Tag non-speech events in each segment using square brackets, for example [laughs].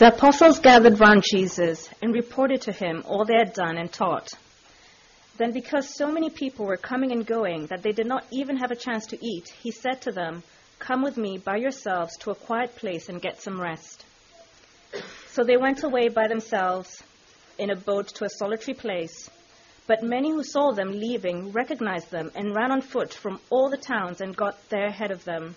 The apostles gathered round Jesus and reported to him all they had done and taught. Then, because so many people were coming and going that they did not even have a chance to eat, he said to them, Come with me by yourselves to a quiet place and get some rest. So they went away by themselves in a boat to a solitary place. But many who saw them leaving recognized them and ran on foot from all the towns and got there ahead of them.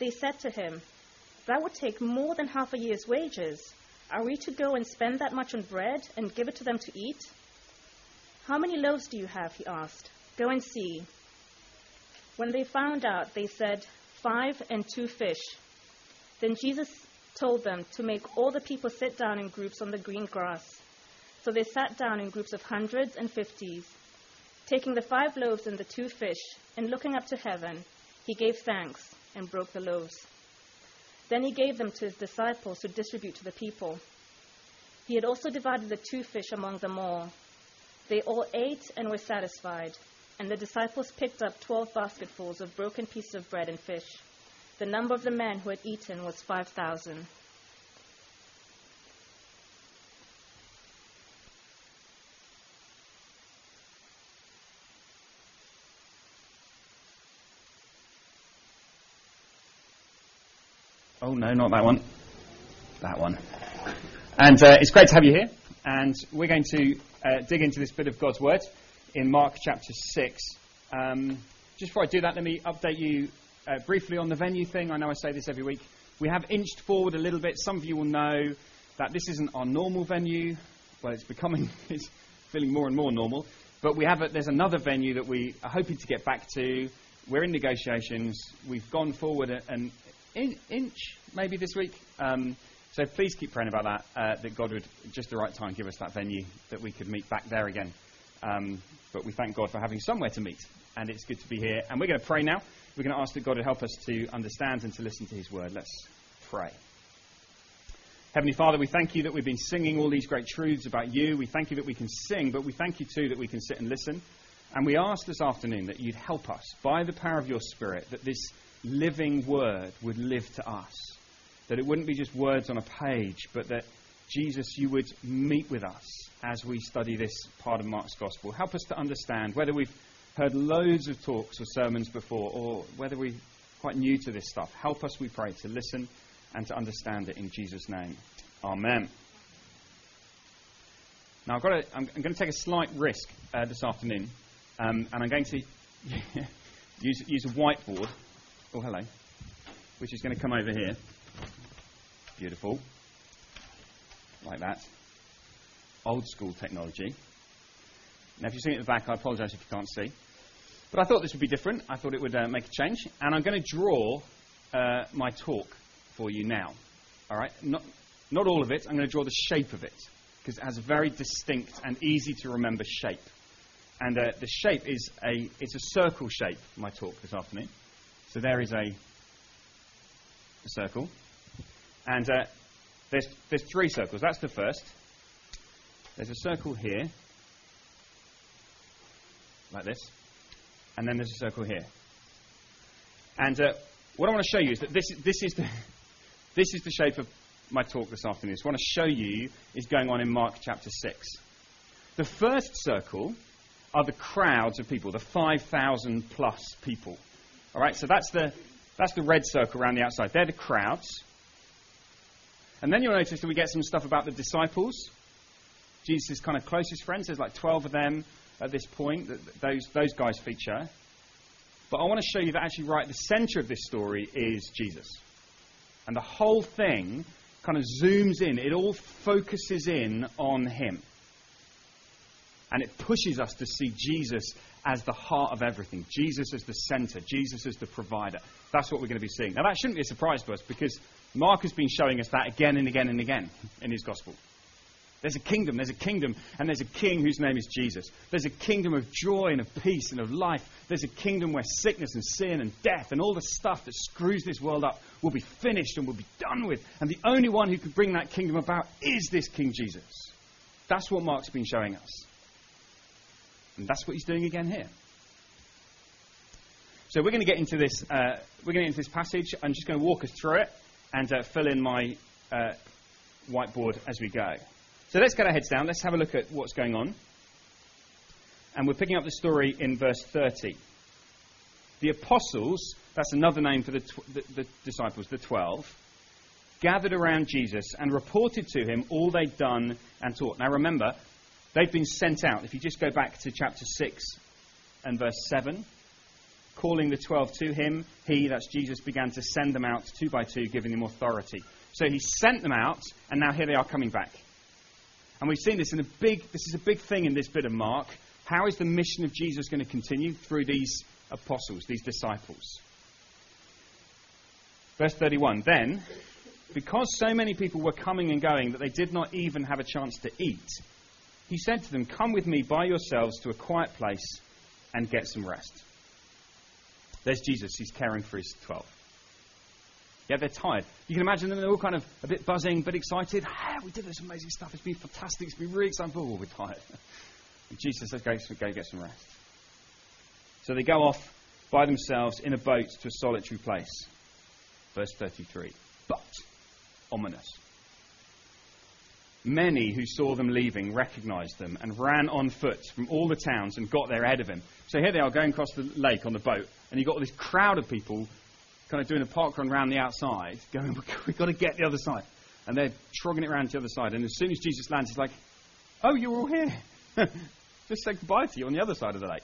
They said to him, That would take more than half a year's wages. Are we to go and spend that much on bread and give it to them to eat? How many loaves do you have? He asked. Go and see. When they found out, they said, Five and two fish. Then Jesus told them to make all the people sit down in groups on the green grass. So they sat down in groups of hundreds and fifties. Taking the five loaves and the two fish, and looking up to heaven, he gave thanks and broke the loaves. Then he gave them to his disciples to distribute to the people. He had also divided the two fish among them all. They all ate and were satisfied, and the disciples picked up twelve basketfuls of broken pieces of bread and fish. The number of the men who had eaten was 5,000. Oh, no, not that one. That one. And uh, it's great to have you here. And we're going to uh, dig into this bit of God's Word in Mark chapter 6. Um, just before I do that, let me update you uh, briefly on the venue thing. I know I say this every week. We have inched forward a little bit. Some of you will know that this isn't our normal venue. Well, it's becoming, [laughs] it's feeling more and more normal. But we have a, there's another venue that we are hoping to get back to. We're in negotiations. We've gone forward an in, inch maybe this week. Um, so please keep praying about that, uh, that God would, just the right time, give us that venue that we could meet back there again. Um, but we thank God for having somewhere to meet, and it's good to be here. And we're going to pray now. We're going to ask that God would help us to understand and to listen to His word. Let's pray. Heavenly Father, we thank you that we've been singing all these great truths about you. We thank you that we can sing, but we thank you too that we can sit and listen. And we ask this afternoon that you'd help us by the power of your Spirit, that this living word would live to us. That it wouldn't be just words on a page, but that Jesus, you would meet with us as we study this part of Mark's gospel. Help us to understand whether we've heard loads of talks or sermons before or whether we're quite new to this stuff. Help us, we pray, to listen and to understand it in Jesus' name. Amen. Now, I've got to, I'm, I'm going to take a slight risk uh, this afternoon, um, and I'm going to [laughs] use, use a whiteboard Oh, hello. Which is going to come over here. Beautiful. Like that. Old school technology. Now, if you're it at the back, I apologise if you can't see. But I thought this would be different. I thought it would uh, make a change. And I'm going to draw uh, my talk for you now. All right? Not, not all of it. I'm going to draw the shape of it because it has a very distinct and easy to remember shape. And uh, the shape is a, it's a circle shape, my talk this afternoon. So there is a, a circle. And uh, there's, there's three circles. That's the first. There's a circle here, like this. And then there's a circle here. And uh, what I want to show you is that this, this, is the, [laughs] this is the shape of my talk this afternoon. So what I want to show you is going on in Mark chapter 6. The first circle are the crowds of people, the 5,000 plus people all right, so that's the, that's the red circle around the outside. They're the crowds. And then you'll notice that we get some stuff about the disciples, Jesus' kind of closest friends. There's like 12 of them at this point. That those, those guys feature. But I want to show you that actually, right at the center of this story is Jesus. And the whole thing kind of zooms in, it all focuses in on him. And it pushes us to see Jesus as the heart of everything, Jesus as the center, Jesus as the provider. That's what we're going to be seeing. Now, that shouldn't be a surprise to us because Mark has been showing us that again and again and again in his gospel. There's a kingdom, there's a kingdom, and there's a king whose name is Jesus. There's a kingdom of joy and of peace and of life. There's a kingdom where sickness and sin and death and all the stuff that screws this world up will be finished and will be done with. And the only one who can bring that kingdom about is this King Jesus. That's what Mark's been showing us. And that's what he's doing again here. So we're going to get into this. Uh, we're going to get into this passage. I'm just going to walk us through it and uh, fill in my uh, whiteboard as we go. So let's get our heads down. Let's have a look at what's going on. And we're picking up the story in verse 30. The apostles, that's another name for the, tw- the, the disciples, the 12, gathered around Jesus and reported to him all they'd done and taught. Now remember, they've been sent out. If you just go back to chapter 6 and verse 7, calling the 12 to him, he, that's Jesus, began to send them out two by two, giving them authority. So he sent them out, and now here they are coming back. And we've seen this in a big, this is a big thing in this bit of Mark. How is the mission of Jesus going to continue through these apostles, these disciples? Verse 31 Then, because so many people were coming and going that they did not even have a chance to eat, he said to them, Come with me by yourselves to a quiet place and get some rest. There's Jesus, he's caring for his 12. Yeah, they're tired. You can imagine them, they're all kind of a bit buzzing, but excited. Ah, we did this amazing stuff. It's been fantastic. It's been really exciting. Oh, we're tired. And Jesus says, go, go get some rest. So they go off by themselves in a boat to a solitary place. Verse 33. But, ominous. Many who saw them leaving recognized them and ran on foot from all the towns and got there ahead of him. So here they are going across the lake on the boat, and you've got all this crowd of people kind of doing a park run around the outside, going, [laughs] we've got to get the other side. And they're trogging it around to the other side. And as soon as Jesus lands, he's like, oh, you're all here. [laughs] Just say goodbye to you on the other side of the lake.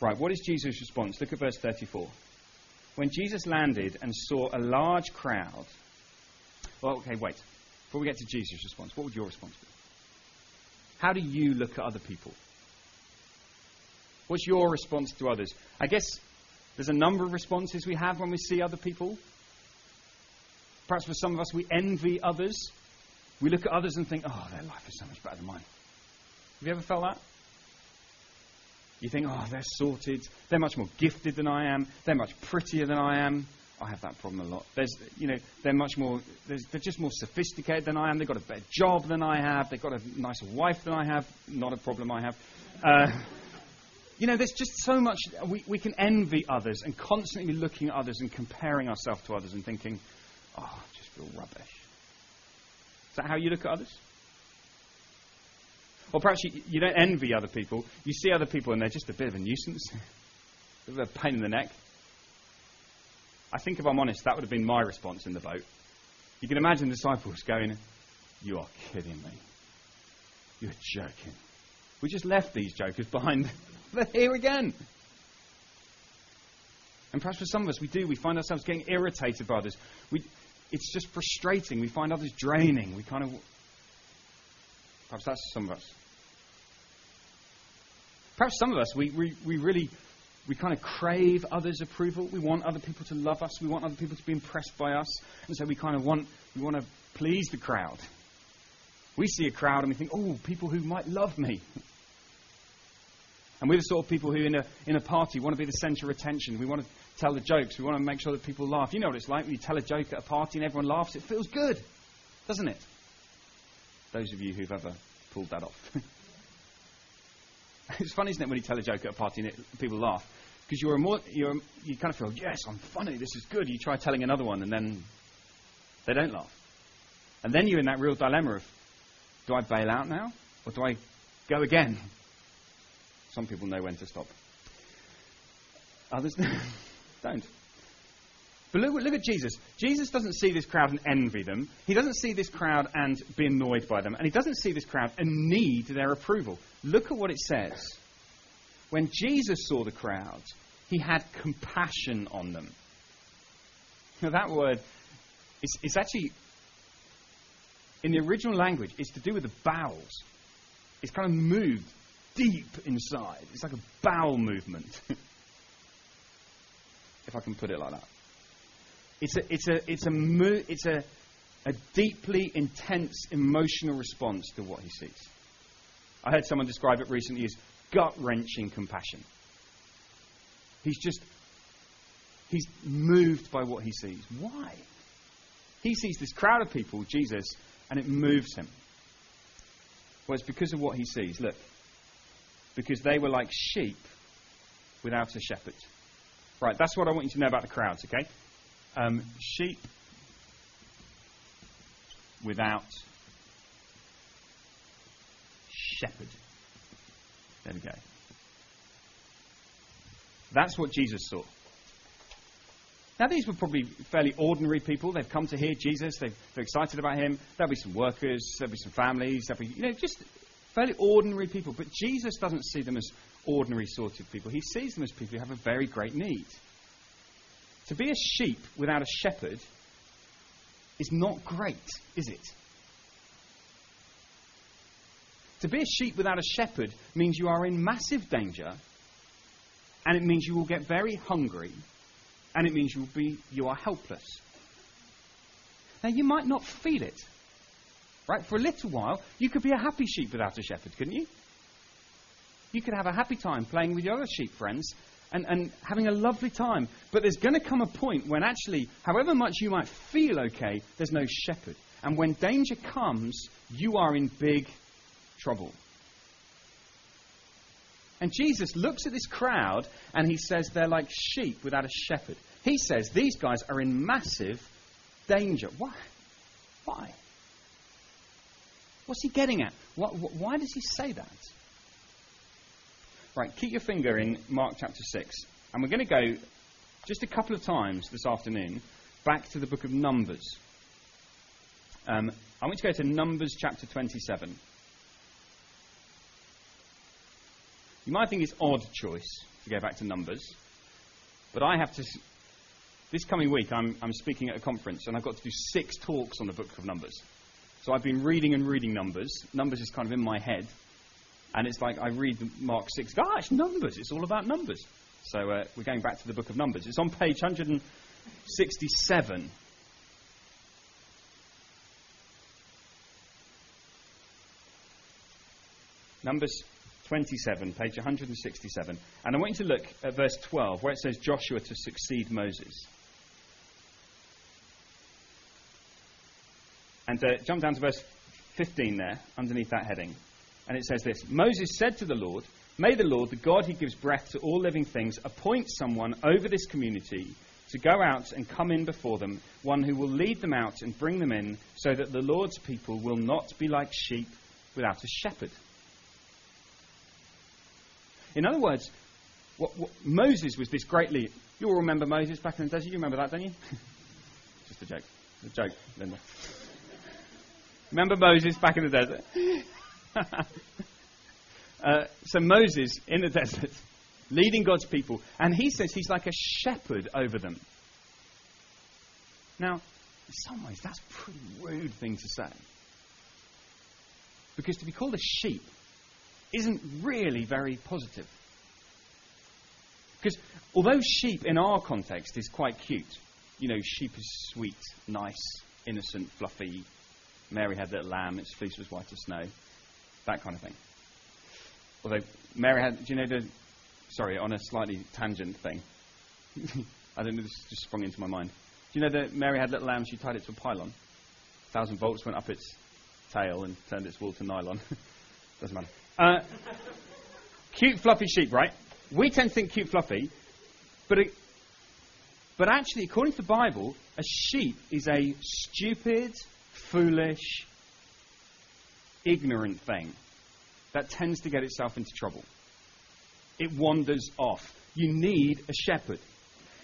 Right, what is Jesus' response? Look at verse 34. When Jesus landed and saw a large crowd. Well, okay, wait. Before we get to Jesus' response, what would your response be? How do you look at other people? What's your response to others? I guess there's a number of responses we have when we see other people. Perhaps for some of us, we envy others. We look at others and think, oh, their life is so much better than mine. Have you ever felt that? You think, oh, they're sorted. They're much more gifted than I am. They're much prettier than I am. I have that problem a lot. There's, you know, they're much more, they're just more sophisticated than I am. They've got a better job than I have. They've got a nicer wife than I have. Not a problem I have. Uh, you know, there's just so much, we, we can envy others and constantly be looking at others and comparing ourselves to others and thinking, oh, I just feel rubbish. Is that how you look at others? Or perhaps you, you don't envy other people. You see other people and they're just a bit of a nuisance, [laughs] a bit of a pain in the neck. I think if I'm honest, that would have been my response in the boat. You can imagine the disciples going, You are kidding me. You're joking. We just left these jokers behind [laughs] they're here again. And perhaps for some of us, we do. We find ourselves getting irritated by others. We, it's just frustrating. We find others draining. We kind of. Perhaps that's some of us. Perhaps some of us, we, we, we really. We kind of crave others' approval. We want other people to love us. We want other people to be impressed by us. And so we kind of want, we want to please the crowd. We see a crowd and we think, oh, people who might love me. And we're the sort of people who, in a, in a party, want to be the centre of attention. We want to tell the jokes. We want to make sure that people laugh. You know what it's like when you tell a joke at a party and everyone laughs? It feels good, doesn't it? Those of you who've ever pulled that off. [laughs] [laughs] it's funny, isn't it, when you tell a joke at a party and it, people laugh? Because you're, more, you're you kind of feel, yes, I'm funny, this is good. You try telling another one and then they don't laugh. And then you're in that real dilemma of, do I bail out now? Or do I go again? Some people know when to stop. Others [laughs] don't. But look, look, at Jesus. Jesus doesn't see this crowd and envy them. He doesn't see this crowd and be annoyed by them. And he doesn't see this crowd and need their approval. Look at what it says. When Jesus saw the crowd, he had compassion on them. Now, that word is, is actually, in the original language, it's to do with the bowels. It's kind of moved deep inside. It's like a bowel movement. [laughs] if I can put it like that. It's a, it's a, it's a, mo- it's a, a deeply intense emotional response to what he sees. I heard someone describe it recently as gut wrenching compassion. He's just, he's moved by what he sees. Why? He sees this crowd of people, Jesus, and it moves him. Well, it's because of what he sees. Look. Because they were like sheep without a shepherd. Right, that's what I want you to know about the crowds, okay? Um, sheep without shepherd. There we go. That's what Jesus saw. Now, these were probably fairly ordinary people. They've come to hear Jesus. they are excited about him. There'll be some workers. There'll be some families. There'll be, you know, just fairly ordinary people. But Jesus doesn't see them as ordinary sorts of people. He sees them as people who have a very great need. To be a sheep without a shepherd is not great, is it? To be a sheep without a shepherd means you are in massive danger, and it means you will get very hungry, and it means you will be you are helpless. Now you might not feel it. Right? For a little while, you could be a happy sheep without a shepherd, couldn't you? You could have a happy time playing with your other sheep friends and, and having a lovely time. But there's going to come a point when actually, however much you might feel okay, there's no shepherd. And when danger comes, you are in big trouble. And Jesus looks at this crowd and he says they're like sheep without a shepherd. He says these guys are in massive danger. Why? Why? What's he getting at? What, why does he say that? Right, keep your finger in Mark chapter 6. And we're going to go just a couple of times this afternoon back to the book of Numbers. Um, I want to go to Numbers chapter 27. You might think it's odd choice to go back to Numbers, but I have to. This coming week, I'm, I'm speaking at a conference, and I've got to do six talks on the book of Numbers. So I've been reading and reading Numbers. Numbers is kind of in my head. And it's like I read Mark 6, ah, it's Numbers. It's all about numbers. So uh, we're going back to the book of Numbers. It's on page 167. Numbers 27, page 167. And I want you to look at verse 12, where it says Joshua to succeed Moses. And uh, jump down to verse 15 there, underneath that heading. And it says this Moses said to the Lord, May the Lord, the God who gives breath to all living things, appoint someone over this community to go out and come in before them, one who will lead them out and bring them in, so that the Lord's people will not be like sheep without a shepherd. In other words, what, what, Moses was this great leader. You all remember Moses back in the desert? You remember that, don't you? [laughs] Just a joke. A joke, Linda. [laughs] remember Moses back in the desert? [laughs] uh, so Moses in the desert, leading God's people, and he says he's like a shepherd over them. Now, in some ways, that's a pretty rude thing to say. Because to be called a sheep isn't really very positive. Because although sheep in our context is quite cute, you know, sheep is sweet, nice, innocent, fluffy. Mary had little lamb, its fleece was white as snow that kind of thing. Although Mary had, do you know the, sorry, on a slightly tangent thing. [laughs] I don't know, this just sprung into my mind. Do you know that Mary had little lamb, she tied it to a pylon? A thousand volts went up its tail and turned its wool to nylon. [laughs] Doesn't matter. Uh, cute, fluffy sheep, right? We tend to think cute, fluffy, but it, but actually, according to the Bible, a sheep is a stupid, foolish, ignorant thing that tends to get itself into trouble. It wanders off. You need a shepherd.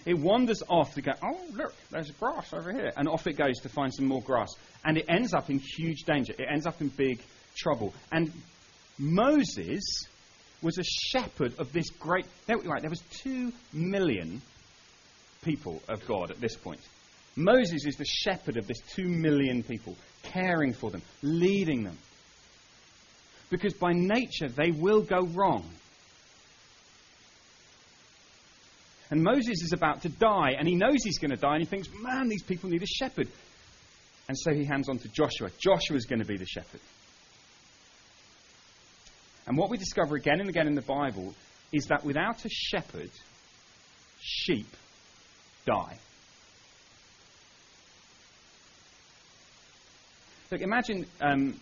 It wanders off to go, oh, look, there's grass over here. And off it goes to find some more grass. And it ends up in huge danger. It ends up in big trouble. And Moses was a shepherd of this great. There, right, there was two million people of God at this point. Moses is the shepherd of this two million people, caring for them, leading them because by nature they will go wrong. And Moses is about to die, and he knows he's going to die, and he thinks, man, these people need a shepherd. And so he hands on to Joshua. Joshua's going to be the shepherd. And what we discover again and again in the Bible is that without a shepherd, sheep die. Look, imagine um,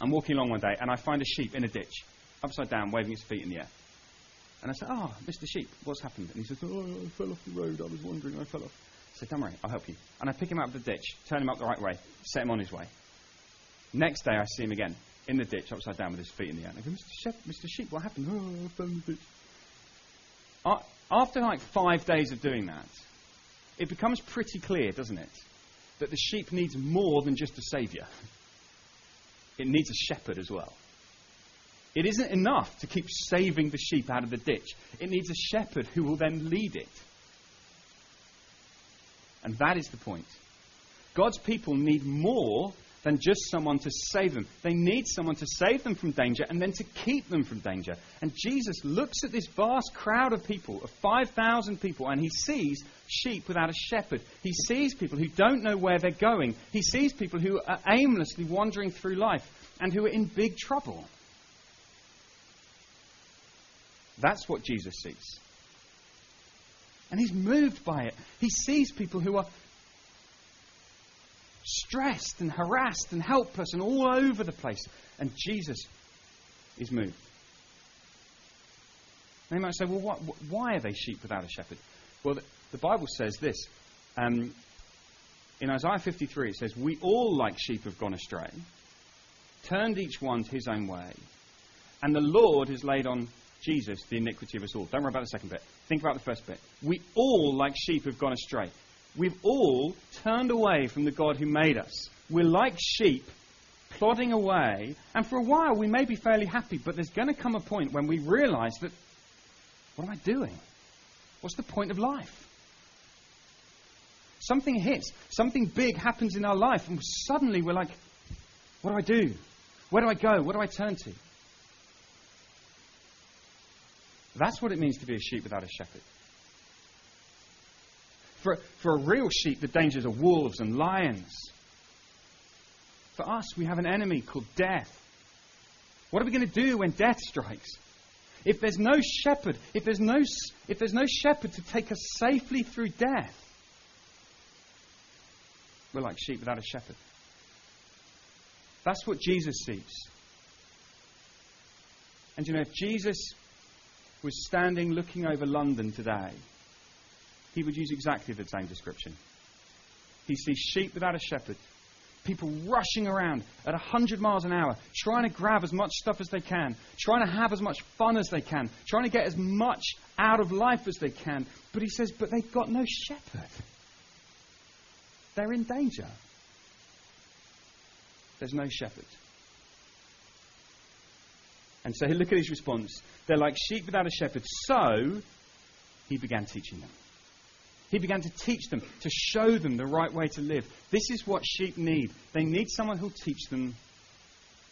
I'm walking along one day and I find a sheep in a ditch, upside down, waving its feet in the air. And I say, Oh, ah, Mr. Sheep, what's happened? And he says, Oh, I fell off the road. I was wandering. I fell off. I said, Don't worry, I'll help you. And I pick him out of the ditch, turn him up the right way, set him on his way. Next day, I see him again in the ditch, upside down with his feet in the air. And I go, Mr. Sheep, Mr. Sheep, what happened? Oh, I fell in the ditch. After like five days of doing that, it becomes pretty clear, doesn't it, that the sheep needs more than just a saviour. [laughs] It needs a shepherd as well. It isn't enough to keep saving the sheep out of the ditch. It needs a shepherd who will then lead it. And that is the point. God's people need more than just someone to save them. They need someone to save them from danger and then to keep them from danger. And Jesus looks at this vast crowd of people, of 5,000 people, and he sees sheep without a shepherd. He sees people who don't know where they're going. He sees people who are aimlessly wandering through life and who are in big trouble. That's what Jesus sees. And he's moved by it. He sees people who are stressed and harassed and helpless and all over the place. And Jesus is moved. They might say, well, what, why are they sheep without a shepherd? Well, the, the Bible says this. Um, in Isaiah 53, it says, We all, like sheep, have gone astray, turned each one to his own way, and the Lord has laid on Jesus the iniquity of us all. Don't worry about the second bit. Think about the first bit. We all, like sheep, have gone astray. We've all turned away from the God who made us. We're like sheep plodding away, and for a while we may be fairly happy, but there's going to come a point when we realize that, what am I doing? What's the point of life? Something hits, something big happens in our life, and suddenly we're like, what do I do? Where do I go? What do I turn to? That's what it means to be a sheep without a shepherd. For, for a real sheep, the dangers are wolves and lions. For us, we have an enemy called death. What are we going to do when death strikes? If there's no shepherd, if there's no, if there's no shepherd to take us safely through death, we're like sheep without a shepherd. That's what Jesus sees. And you know, if Jesus was standing looking over London today, he would use exactly the same description. He sees sheep without a shepherd, people rushing around at 100 miles an hour, trying to grab as much stuff as they can, trying to have as much fun as they can, trying to get as much out of life as they can. But he says, but they've got no shepherd. They're in danger. There's no shepherd. And so look at his response. They're like sheep without a shepherd. So he began teaching them. He began to teach them, to show them the right way to live. This is what sheep need. They need someone who'll teach them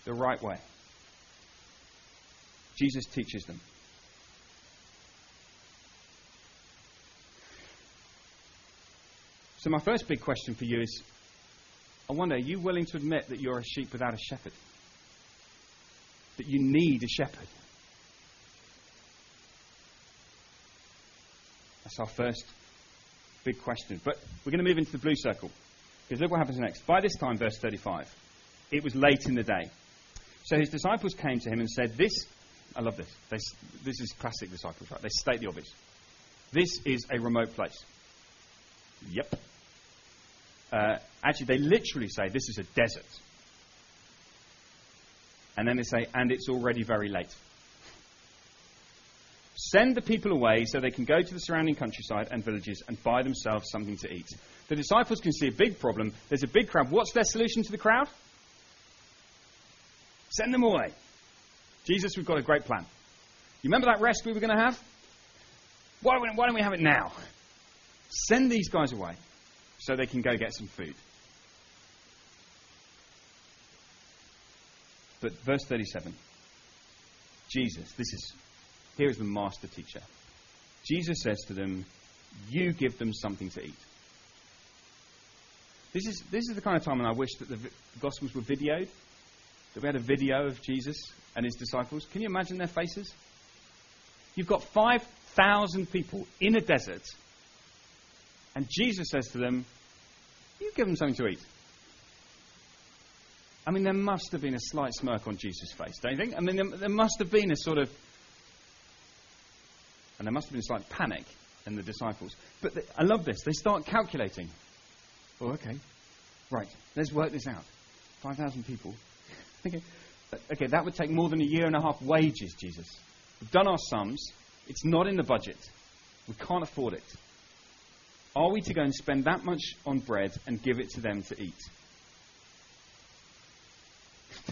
the right way. Jesus teaches them. So, my first big question for you is I wonder, are you willing to admit that you're a sheep without a shepherd? That you need a shepherd? That's our first big question. But we're going to move into the blue circle. Because look what happens next. By this time, verse 35, it was late in the day. So his disciples came to him and said, This, I love this. They, this is classic disciples, right? They state the obvious. This is a remote place. Yep. Uh, actually, they literally say this is a desert. And then they say, and it's already very late. Send the people away so they can go to the surrounding countryside and villages and buy themselves something to eat. The disciples can see a big problem. There's a big crowd. What's their solution to the crowd? Send them away. Jesus, we've got a great plan. You remember that rest we were going to have? Why, why don't we have it now? Send these guys away so they can go get some food. But verse 37 Jesus, this is here is the master teacher. Jesus says to them, You give them something to eat. This is, this is the kind of time when I wish that the vi- Gospels were videoed, that we had a video of Jesus and his disciples. Can you imagine their faces? You've got 5,000 people in a desert, and Jesus says to them, You give them something to eat. I mean, there must have been a slight smirk on Jesus' face, don't you think? I mean, there, there must have been a sort of. And there must have been a slight panic in the disciples. But they, I love this. They start calculating. Oh, okay. Right, let's work this out. 5,000 people. [laughs] okay. okay, that would take more than a year and a half wages, Jesus. We've done our sums. It's not in the budget. We can't afford it. Are we to go and spend that much on bread and give it to them to eat?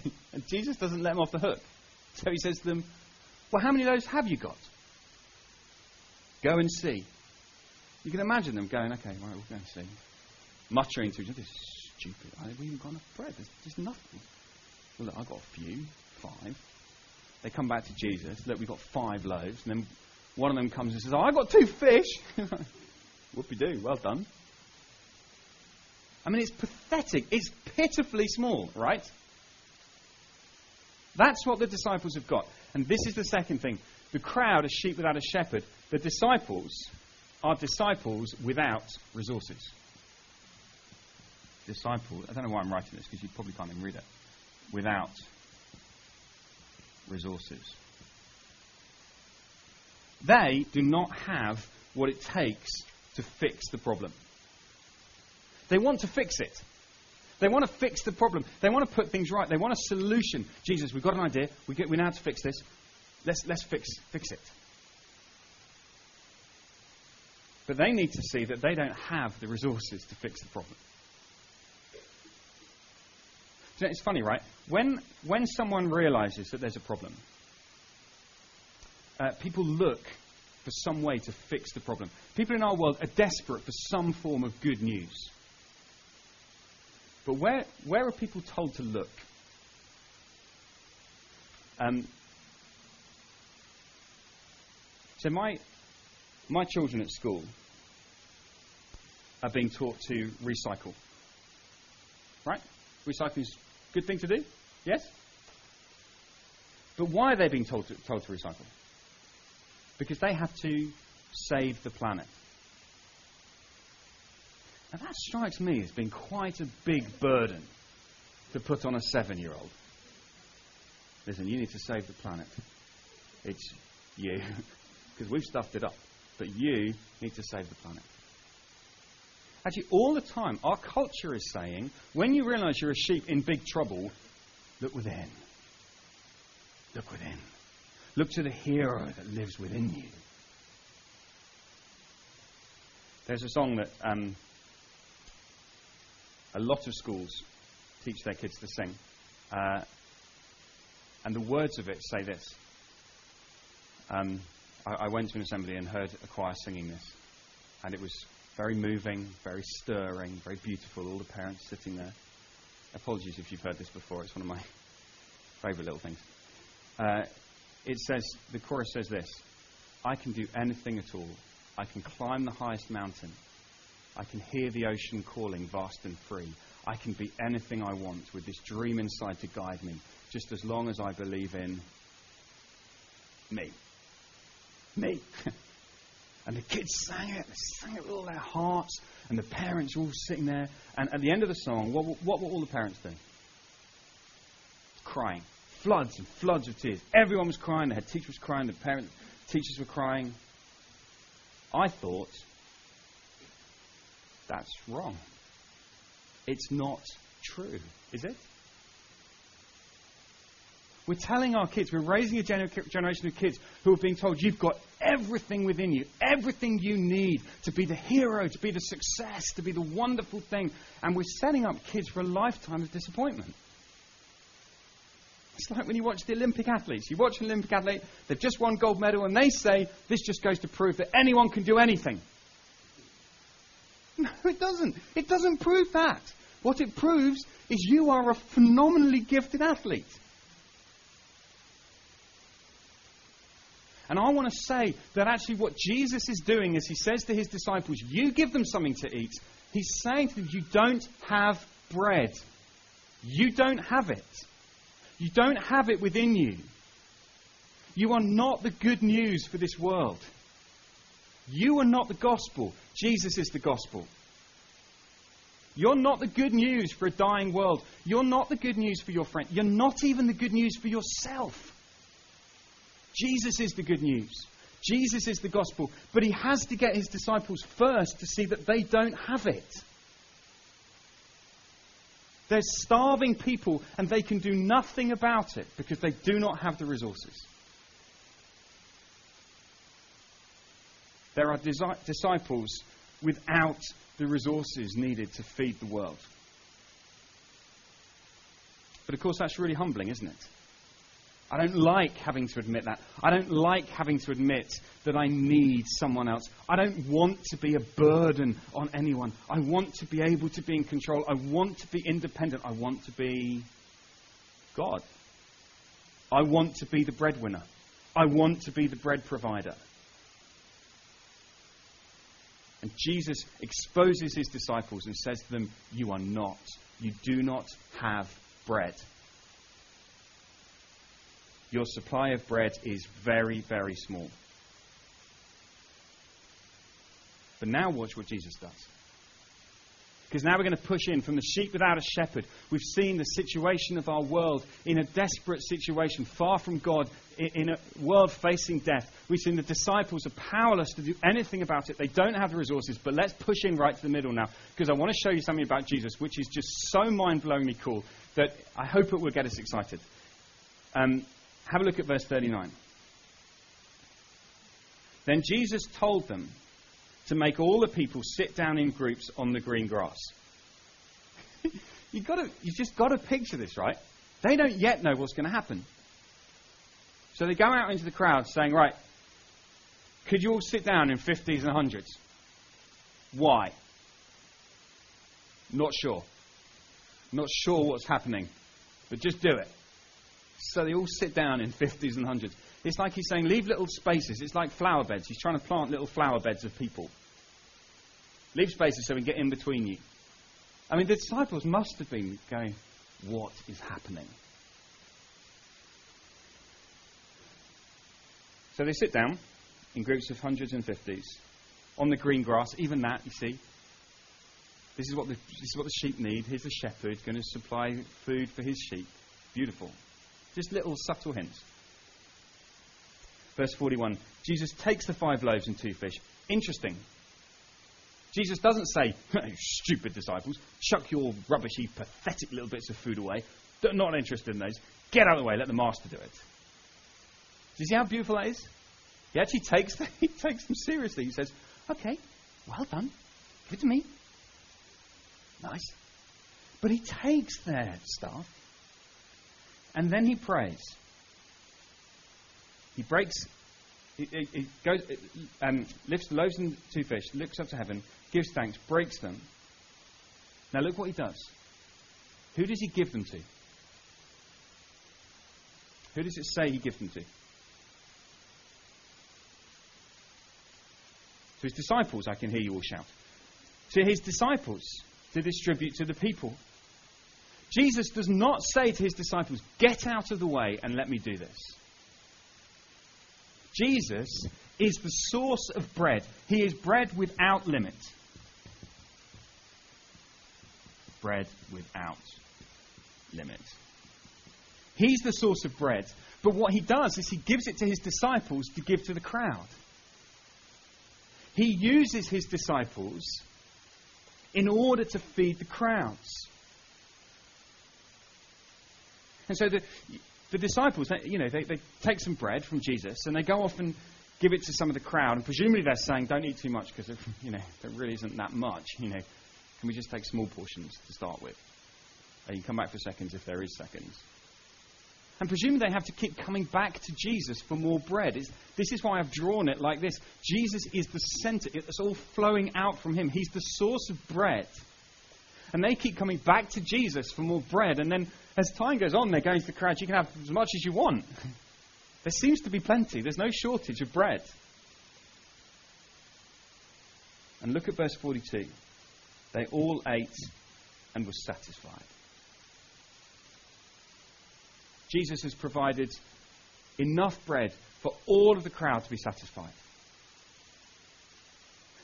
[laughs] and Jesus doesn't let them off the hook. So he says to them, Well, how many loaves have you got? Go and see. You can imagine them going, Okay, right, we'll go and see. Muttering to each other, This is stupid. I haven't even got enough bread. There's nothing. Well, look, I've got a few, five. They come back to Jesus. Look, we've got five loaves. And then one of them comes and says, Oh, I've got two fish. [laughs] Whoopie do. Well done. I mean, it's pathetic. It's pitifully small, right? That's what the disciples have got. And this is the second thing. The crowd are sheep without a shepherd. The disciples are disciples without resources. Disciple, I don't know why I'm writing this because you probably can't even read it. Without resources. They do not have what it takes to fix the problem. They want to fix it. They want to fix the problem. They want to put things right. They want a solution. Jesus, we've got an idea. We, get, we know how to fix this. Let's, let's fix, fix it. But they need to see that they don't have the resources to fix the problem. You know, it's funny, right? When, when someone realizes that there's a problem, uh, people look for some way to fix the problem. People in our world are desperate for some form of good news. But where, where are people told to look? Um, so my, my children at school are being taught to recycle. Right? Recycling is a good thing to do? Yes? But why are they being told to, told to recycle? Because they have to save the planet. Now that strikes me as being quite a big burden to put on a seven year old. Listen, you need to save the planet. It's you. [laughs] Because we've stuffed it up. But you need to save the planet. Actually, all the time, our culture is saying when you realize you're a sheep in big trouble, look within. Look within. Look to the hero that lives within you. There's a song that um, a lot of schools teach their kids to sing. Uh, and the words of it say this. Um, I, I went to an assembly and heard a choir singing this. And it was very moving, very stirring, very beautiful. All the parents sitting there. Apologies if you've heard this before. It's one of my favourite little things. Uh, it says, the chorus says this I can do anything at all. I can climb the highest mountain. I can hear the ocean calling, vast and free. I can be anything I want with this dream inside to guide me, just as long as I believe in me. Me. [laughs] and the kids sang it, they sang it with all their hearts, and the parents were all sitting there. And at the end of the song, what, what were all the parents doing? Crying. Floods and floods of tears. Everyone was crying, the head teacher was crying, the parents, teachers were crying. I thought, that's wrong. It's not true, is it? We're telling our kids, we're raising a gener- generation of kids who are being told you've got everything within you, everything you need to be the hero, to be the success, to be the wonderful thing. And we're setting up kids for a lifetime of disappointment. It's like when you watch the Olympic athletes. You watch an Olympic athlete, they've just won gold medal, and they say, this just goes to prove that anyone can do anything. [laughs] No, it doesn't. It doesn't prove that. What it proves is you are a phenomenally gifted athlete. And I want to say that actually what Jesus is doing is he says to his disciples, You give them something to eat. He's saying to them, You don't have bread. You don't have it. You don't have it within you. You are not the good news for this world. You are not the gospel. Jesus is the gospel. You're not the good news for a dying world. You're not the good news for your friend. You're not even the good news for yourself. Jesus is the good news. Jesus is the gospel. But he has to get his disciples first to see that they don't have it. They're starving people and they can do nothing about it because they do not have the resources. There are disciples without the resources needed to feed the world. But of course, that's really humbling, isn't it? I don't like having to admit that. I don't like having to admit that I need someone else. I don't want to be a burden on anyone. I want to be able to be in control. I want to be independent. I want to be God. I want to be the breadwinner. I want to be the bread provider. And Jesus exposes his disciples and says to them, You are not. You do not have bread. Your supply of bread is very, very small. But now watch what Jesus does. Because now we're going to push in from the sheep without a shepherd. We've seen the situation of our world in a desperate situation, far from God, in a world facing death. We've seen the disciples are powerless to do anything about it. They don't have the resources. But let's push in right to the middle now, because I want to show you something about Jesus, which is just so mind blowingly cool that I hope it will get us excited. Um, have a look at verse 39. Then Jesus told them to make all the people sit down in groups on the green grass. [laughs] you've, got to, you've just got to picture this, right? They don't yet know what's going to happen. So they go out into the crowd saying, Right, could you all sit down in 50s and 100s? Why? Not sure. Not sure what's happening, but just do it. So they all sit down in 50s and 100s. It's like he's saying, leave little spaces. It's like flower beds. He's trying to plant little flower beds of people. Leave spaces so we can get in between you. I mean, the disciples must have been going, what is happening? So they sit down in groups of hundreds and fifties on the green grass. Even that, you see. This is what the, this is what the sheep need. Here's the shepherd going to supply food for his sheep. Beautiful. Just little subtle hints. Verse 41 Jesus takes the five loaves and two fish. Interesting. Jesus doesn't say, stupid disciples, chuck your rubbishy, pathetic little bits of food away. They're not interested in those. Get out of the way, let the master do it. Do you see how beautiful that is? He actually takes [laughs] them, he takes them seriously. He says, okay, well done. Give it to me. Nice. But he takes their stuff and then he prays. He breaks, he, he, goes, um, lifts the loaves and two fish, looks up to heaven, gives thanks, breaks them. Now look what he does. Who does he give them to? Who does it say he gives them to? To his disciples, I can hear you all shout. To his disciples, to distribute to the people. Jesus does not say to his disciples, Get out of the way and let me do this. Jesus is the source of bread. He is bread without limit. Bread without limit. He's the source of bread. But what he does is he gives it to his disciples to give to the crowd. He uses his disciples in order to feed the crowds. And so the, the disciples, they, you know, they, they take some bread from Jesus and they go off and give it to some of the crowd. And presumably they're saying, don't eat too much because, [laughs] you know, there really isn't that much. You know, can we just take small portions to start with? And you can come back for seconds if there is seconds. And presumably they have to keep coming back to Jesus for more bread. It's, this is why I've drawn it like this. Jesus is the center. It's all flowing out from him. He's the source of bread. And they keep coming back to Jesus for more bread. And then as time goes on, they're going to the crowd, you can have as much as you want. [laughs] There seems to be plenty. There's no shortage of bread. And look at verse 42. They all ate and were satisfied. Jesus has provided enough bread for all of the crowd to be satisfied.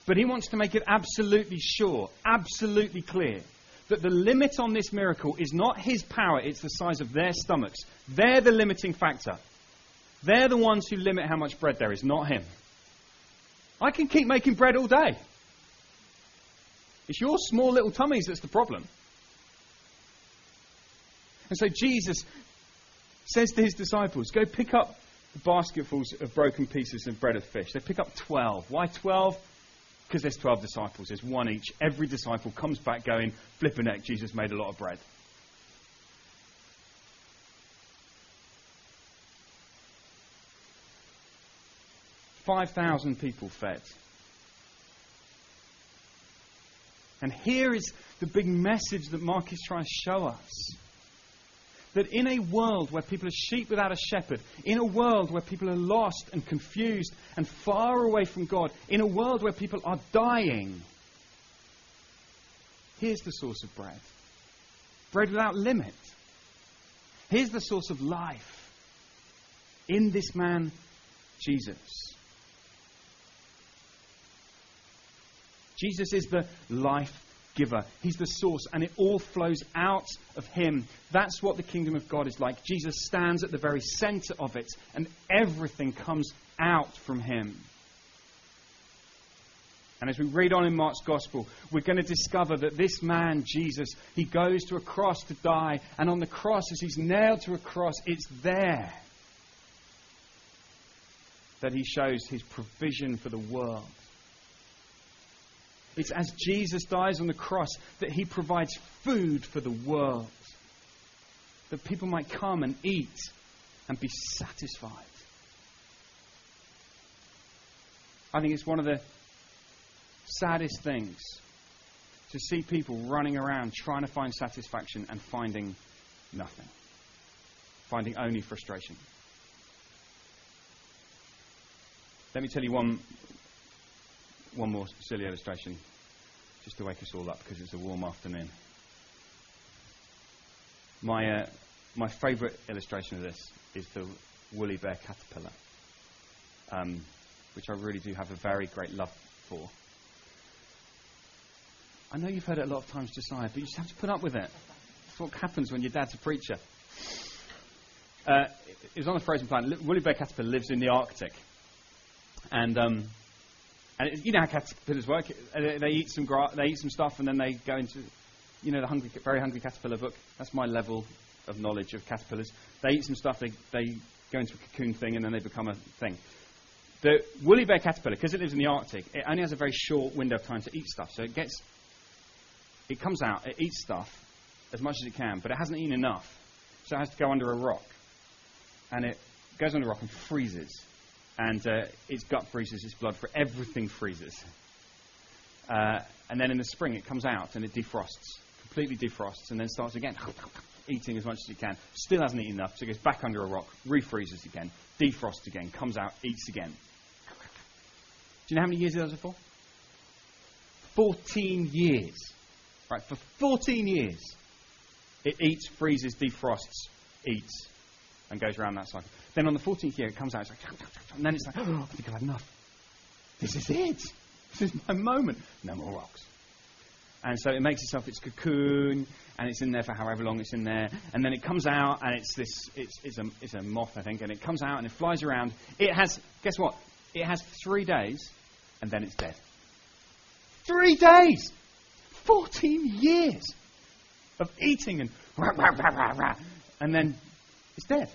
But he wants to make it absolutely sure, absolutely clear, that the limit on this miracle is not his power, it's the size of their stomachs. They're the limiting factor. They're the ones who limit how much bread there is, not him. I can keep making bread all day. It's your small little tummies that's the problem. And so Jesus says to his disciples, Go pick up the basketfuls of broken pieces of bread of fish. They pick up 12. Why 12? Because there's 12 disciples. There's one each. Every disciple comes back going, flipping neck, Jesus made a lot of bread. Five thousand people fed. And here is the big message that Mark is trying to show us that in a world where people are sheep without a shepherd, in a world where people are lost and confused and far away from God, in a world where people are dying, here's the source of bread bread without limit. Here's the source of life in this man, Jesus. Jesus is the life giver. He's the source, and it all flows out of Him. That's what the kingdom of God is like. Jesus stands at the very center of it, and everything comes out from Him. And as we read on in Mark's Gospel, we're going to discover that this man, Jesus, he goes to a cross to die, and on the cross, as he's nailed to a cross, it's there that he shows his provision for the world. It's as Jesus dies on the cross that he provides food for the world. That people might come and eat and be satisfied. I think it's one of the saddest things to see people running around trying to find satisfaction and finding nothing, finding only frustration. Let me tell you one, one more silly illustration just to wake us all up because it's a warm afternoon. My, uh, my favourite illustration of this is the woolly bear caterpillar, um, which I really do have a very great love for. I know you've heard it a lot of times, Josiah, but you just have to put up with it. That's what happens when your dad's a preacher. Uh, it was on a frozen planet. Woolly bear caterpillar lives in the Arctic. And um, and you know how caterpillars work. They, they eat some gra- they eat some stuff, and then they go into, you know, the hungry, very hungry caterpillar book. That's my level of knowledge of caterpillars. They eat some stuff. They they go into a cocoon thing, and then they become a thing. The woolly bear caterpillar, because it lives in the Arctic, it only has a very short window of time to eat stuff. So it gets, it comes out, it eats stuff as much as it can, but it hasn't eaten enough. So it has to go under a rock. And it goes under a rock and freezes and uh, its gut freezes, its blood, for everything freezes. Uh, and then in the spring, it comes out and it defrosts, completely defrosts, and then starts again, [laughs] eating as much as it can. Still hasn't eaten enough, so it goes back under a rock, refreezes again, defrosts again, comes out, eats again. Do you know how many years it does it for? 14 years. Right, for 14 years, it eats, freezes, defrosts, eats, and goes around that cycle. Then on the 14th year, it comes out, it's like, and then it's like, oh, I think I've had enough. This is it. This is my moment. No more rocks. And so it makes itself its cocoon, and it's in there for however long it's in there. And then it comes out, and it's this, it's, it's, a, it's a moth, I think, and it comes out and it flies around. It has, guess what? It has three days, and then it's dead. Three days! 14 years of eating and rah, rah, rah, rah, rah, and then it's dead.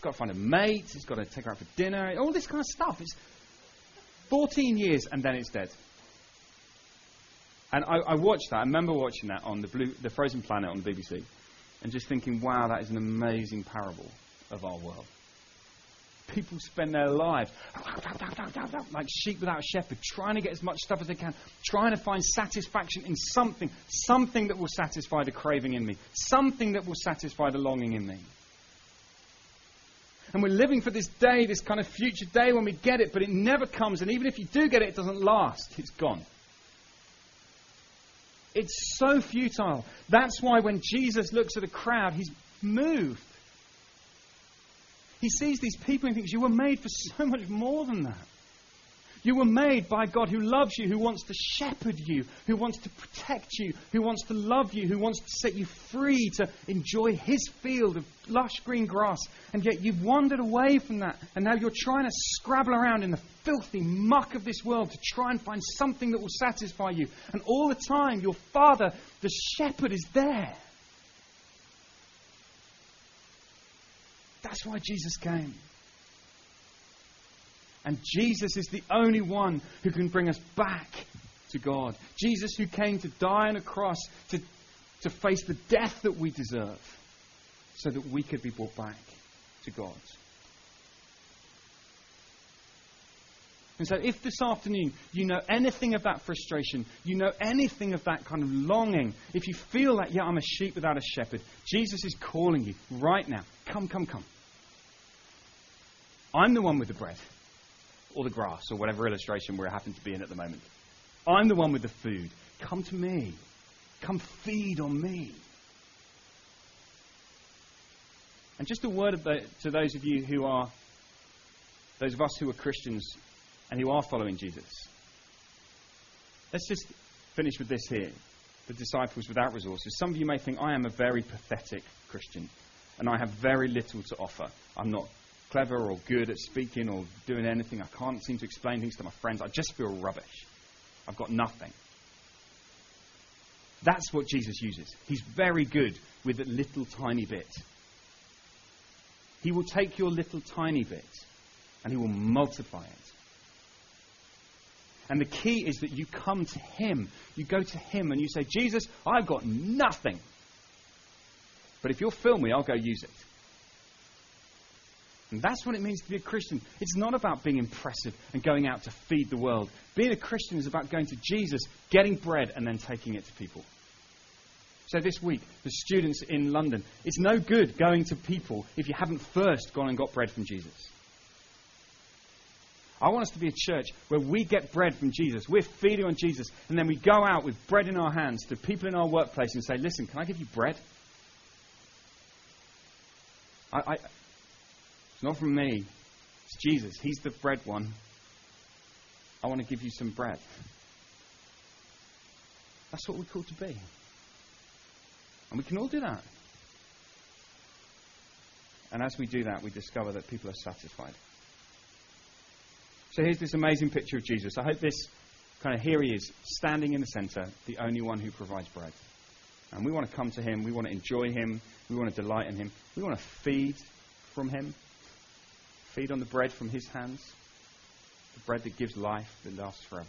He's got to find a mate. He's got to take her out for dinner. All this kind of stuff. It's 14 years and then it's dead. And I, I watched that. I remember watching that on the, Blue, the Frozen Planet on the BBC and just thinking, wow, that is an amazing parable of our world. People spend their lives like sheep without a shepherd, trying to get as much stuff as they can, trying to find satisfaction in something, something that will satisfy the craving in me, something that will satisfy the longing in me. And we're living for this day, this kind of future day when we get it, but it never comes. And even if you do get it, it doesn't last. It's gone. It's so futile. That's why when Jesus looks at a crowd, he's moved. He sees these people and thinks, You were made for so much more than that. You were made by God who loves you, who wants to shepherd you, who wants to protect you, who wants to love you, who wants to set you free to enjoy His field of lush green grass. And yet you've wandered away from that, and now you're trying to scrabble around in the filthy muck of this world to try and find something that will satisfy you. And all the time, your Father, the shepherd, is there. That's why Jesus came. And Jesus is the only one who can bring us back to God. Jesus, who came to die on a cross to, to face the death that we deserve so that we could be brought back to God. And so, if this afternoon you know anything of that frustration, you know anything of that kind of longing, if you feel like, yeah, I'm a sheep without a shepherd, Jesus is calling you right now. Come, come, come. I'm the one with the bread or the grass or whatever illustration we happen to be in at the moment. I'm the one with the food. Come to me. Come feed on me. And just a word to those of you who are, those of us who are Christians and who are following Jesus. Let's just finish with this here. The disciples without resources. Some of you may think, I am a very pathetic Christian and I have very little to offer. I'm not clever or good at speaking or doing anything. I can't seem to explain things to my friends. I just feel rubbish. I've got nothing. That's what Jesus uses. He's very good with a little tiny bit. He will take your little tiny bit and he will multiply it. And the key is that you come to him. You go to him and you say, Jesus, I've got nothing. But if you'll fill me, I'll go use it. And that's what it means to be a Christian. It's not about being impressive and going out to feed the world. Being a Christian is about going to Jesus, getting bread, and then taking it to people. So this week, the students in London, it's no good going to people if you haven't first gone and got bread from Jesus. I want us to be a church where we get bread from Jesus. We're feeding on Jesus, and then we go out with bread in our hands to people in our workplace and say, Listen, can I give you bread? I, I, it's not from me. It's Jesus. He's the bread one. I want to give you some bread. That's what we're called to be. And we can all do that. And as we do that, we discover that people are satisfied. So here's this amazing picture of Jesus. I hope this kind of here he is, standing in the center, the only one who provides bread. And we want to come to him. We want to enjoy him. We want to delight in him. We want to feed from him feed on the bread from his hands, the bread that gives life, that lasts forever.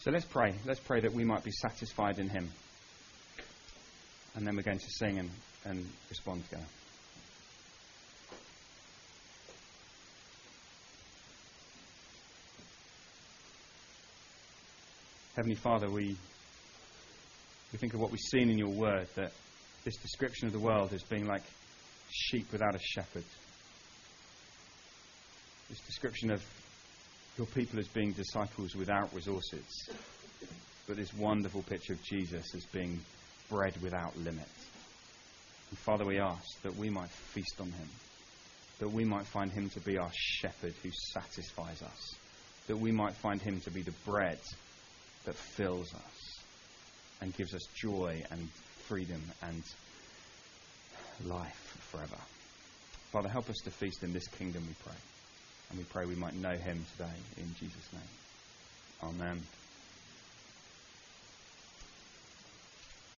So let's pray. Let's pray that we might be satisfied in him. And then we're going to sing and, and respond together. Heavenly Father, we, we think of what we've seen in your word, that this description of the world as being like sheep without a shepherd this description of your people as being disciples without resources, but this wonderful picture of Jesus as being bread without limit. And Father, we ask that we might feast on him, that we might find him to be our shepherd who satisfies us, that we might find him to be the bread that fills us and gives us joy and freedom and life forever. Father, help us to feast in this kingdom, we pray. And we pray we might know him today in Jesus' name. Amen.